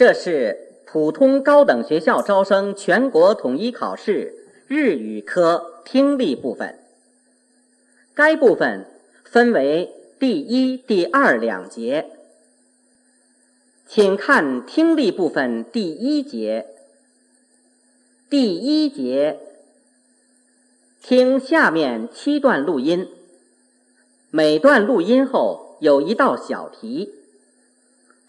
这是普通高等学校招生全国统一考试日语科听力部分。该部分分为第一、第二两节，请看听力部分第一节。第一节，听下面七段录音，每段录音后有一道小题，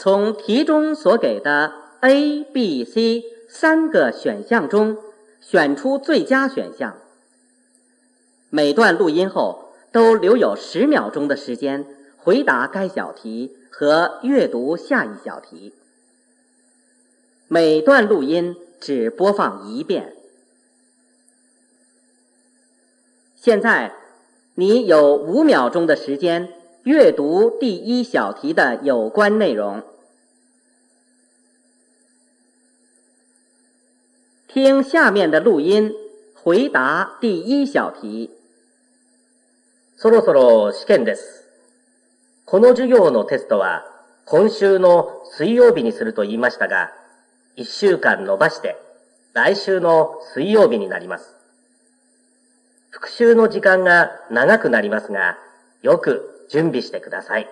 从题中所给的 A、B、C 三个选项中选出最佳选项。每段录音后都留有十秒钟的时间回答该小题和阅读下一小题。每段录音。只播放一遍。现在，你有五秒钟的时间阅读第一小题的有关内容。听下面的录音，回答第一小题。そろそろ試験です。この授業のテストは今週の水曜日にすると言いましたが、一週間伸ばして、来週の水曜日になります。復習の時間が長くなりますが、よく準備してください。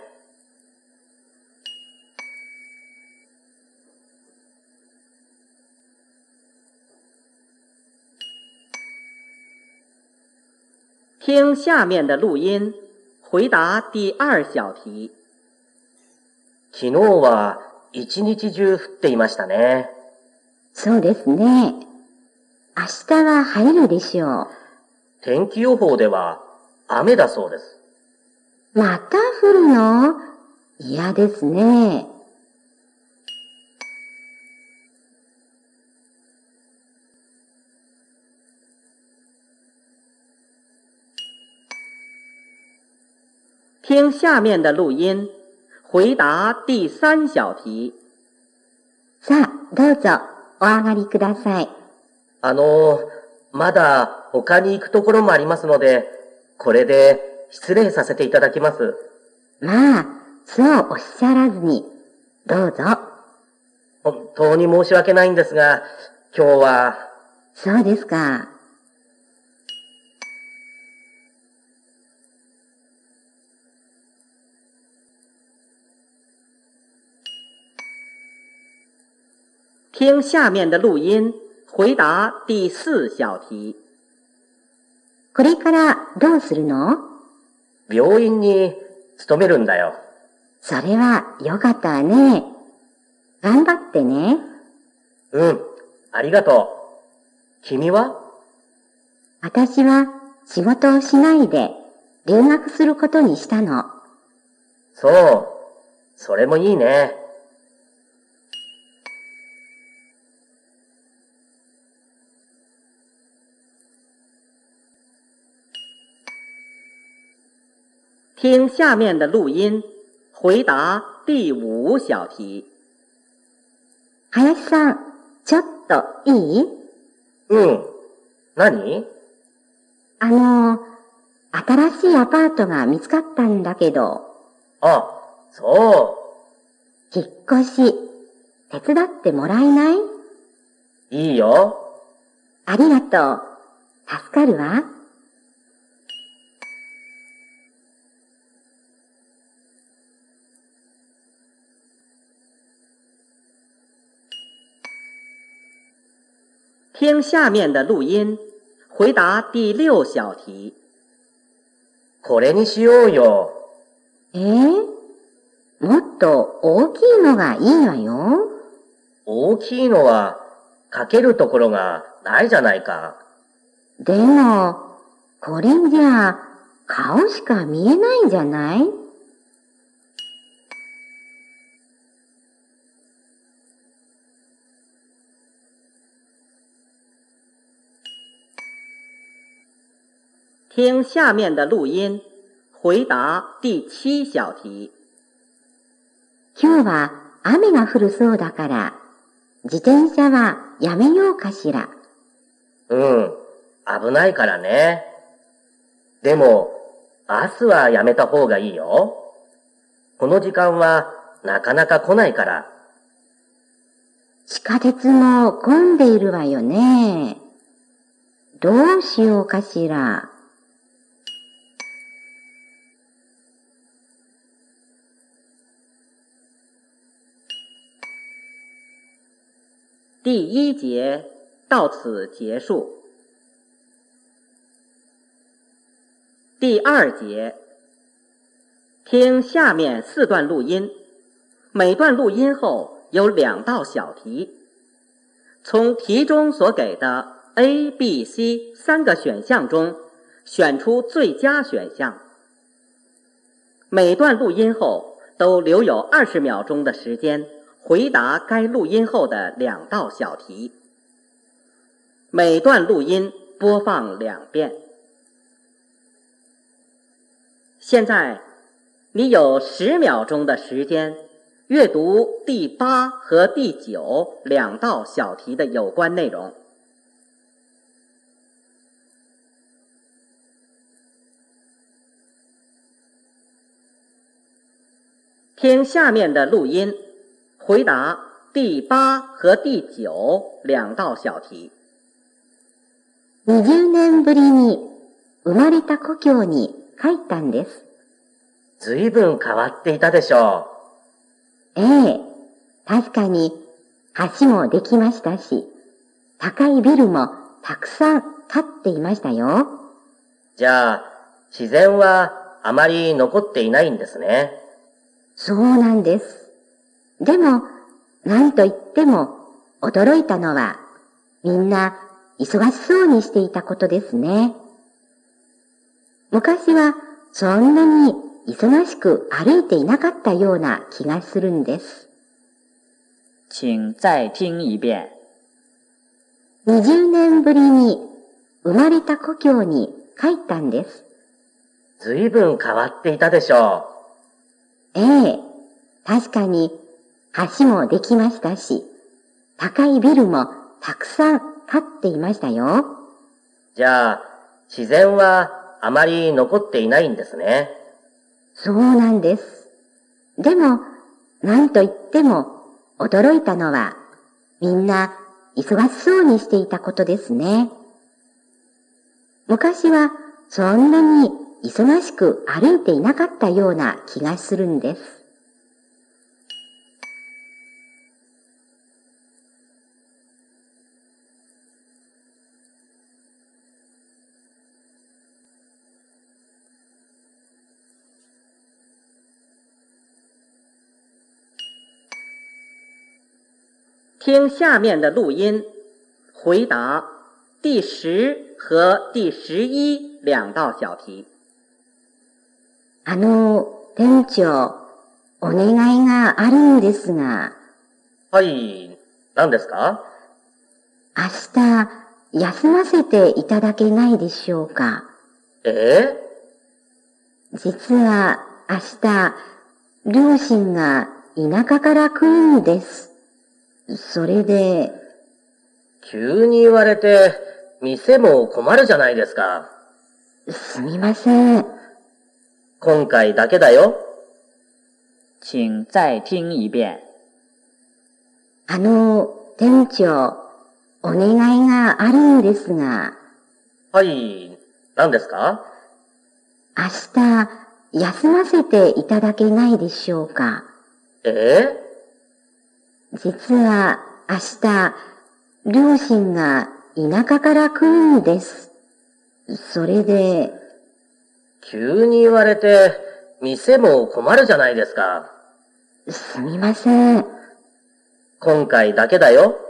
听下面的录音，回答第二小题。昨日は一日中降っていましたね。そうですね。明日は晴れるでしょう。天気予報では雨だそうです。また降るの嫌ですね。听下面的录音，回答第三小题。さあ、どうぞ。お上がりください。あの、まだ他に行くところもありますので、これで失礼させていただきます。まあ、そうおっしゃらずに、どうぞ。本当に申し訳ないんですが、今日は。そうですか。听下面的录音，回答第四小题。これからどうするの？病院に勤めるんだよ。それはよかったわね。頑張ってね。うん、ありがとう。君は？私は仕事をしないで留学することにしたの。そう、それもいいね。听下面的录音，回答第五小题。林さん、ちょっといい？うん。何あの、新しいアパートが見つかったんだけど。あ、そう。引っ越し、手伝ってもらえない？いいよ。ありがとう。助かるわ。听下面的录音，回答第六小题。これにしようよ。え？ー、もっと大きいのがいいわよ。大きいのは、かけるところがないじゃないか。でも、これじゃ、顔しか見えないじゃない？听下面的录音，回答第七小题。今日は雨が降るそうだから、自転車はやめようかしら？うん、危ないからね。でも、明日はやめた方がいいよ。この時間はなかなか来ないから。地下鉄も混んでいるわよね。どうしようかしら？第一节到此结束。第二节，听下面四段录音，每段录音后有两道小题，从题中所给的 A、B、C 三个选项中选出最佳选项。每段录音后都留有二十秒钟的时间。回答该录音后的两道小题，每段录音播放两遍。现在你有十秒钟的时间阅读第八和第九两道小题的有关内容。听下面的录音。回答第八和第九两道小题。20年ぶりに生まれた故郷に帰ったんです。ずいぶん変わっていたでしょう。ええ、確かに橋もできましたし、高いビルもたくさん建っていましたよ。じゃあ、自然はあまり残っていないんですね。そうなんです。でも、何と言っても驚いたのは、みんな忙しそうにしていたことですね。昔はそんなに忙しく歩いていなかったような気がするんです。请再听一遍。20年ぶりに生まれた故郷に帰ったんです。ずいぶん変わっていたでしょう。ええ、確かに橋もできましたし、高いビルもたくさん建っていましたよ。じゃあ、自然はあまり残っていないんですね。そうなんです。でも、何と言っても驚いたのは、みんな忙しそうにしていたことですね。昔はそんなに忙しく歩いていなかったような気がするんです。听下面的录音，回答第十和第十一两道小题。あの、店長、お願いがあるんですが。はい、何ですか？明日、休ませていただけないでしょうか？え？え実は、明日、両親が田舎から来るんです。それで、急に言われて、店も困るじゃないですか。すみません。今回だけだよ。请再听一遍。あの、店長、お願いがあるんですが。はい、何ですか？明日、休ませていただけないでしょうか。え実は明日、両親が田舎から来るんです。それで、急に言われて、店も困るじゃないですか。すみません。今回だけだよ。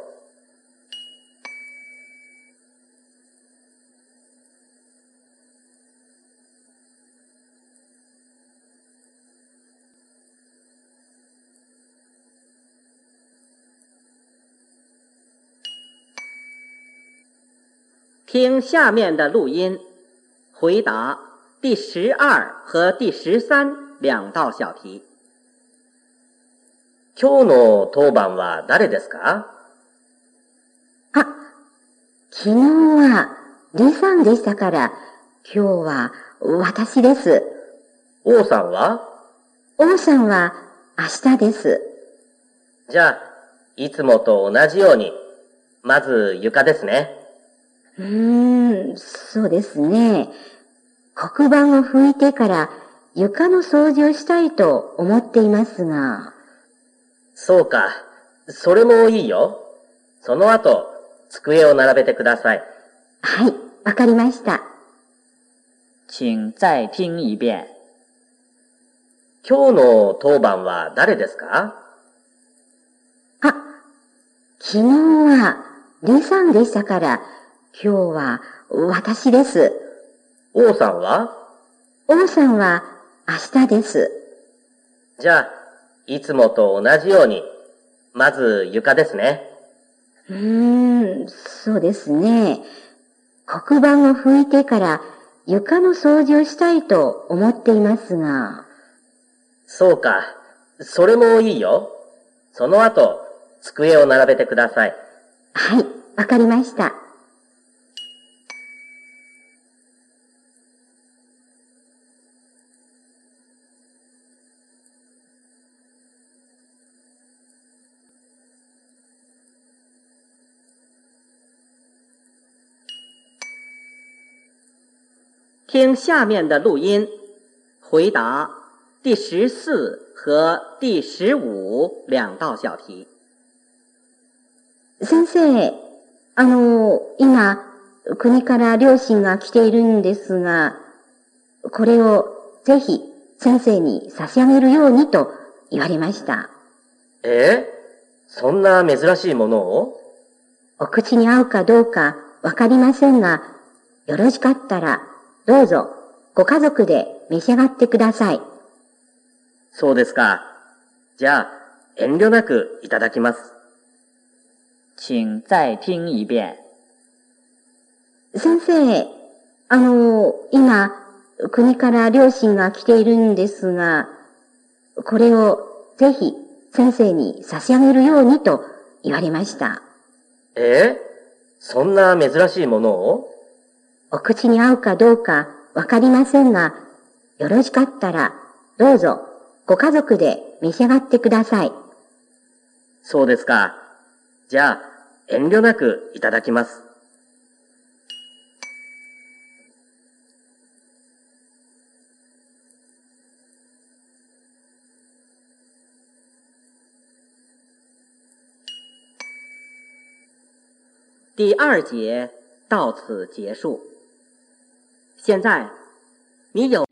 听下面的录音，回答第十二和第十三两道小题。今日の当番は誰ですか？あ、昨日は李さんでしたから、今日は私です。王さんは？王さんは明日です。じゃあ、いつもと同じように、まず床ですね。うーん、そうですね。黒板を拭いてから床の掃除をしたいと思っていますが。そうか。それもいいよ。その後、机を並べてください。はい、わかりました。请再听一遍。今日の当番は誰ですか？あ、昨日は李さんでしたから、今日は私です。王さんは？王さんは明日です。じゃあ、いつもと同じように、まず床ですね。うーん、そうですね。黒板を拭いてから床の掃除をしたいと思っていますが。そうか。それもいいよ。その後、机を並べてください。はい、わかりました。听下面的录音，回答第十四和第十五两道小题。先生、あの、今、国から両親が来ているんですが、これをぜひ先生に差し上げるようにと言われました。え？そんな珍しいものを？お口に合うかどうかわかりませんが、よろしかったら、どうぞ、ご家族で召し上がってください。そうですか。じゃあ、遠慮なくいただきます。请再听一遍。先生、あの、今、国から両親が来ているんですが、これをぜひ先生に差し上げるようにと言われました。え？そんな珍しいものを？お口に合うかどうかわかりませんが、よろしかったら、どうぞ、ご家族で召し上がってください。そうですか。じゃあ、遠慮なくいただきます。第二节到此结束。现在，你有。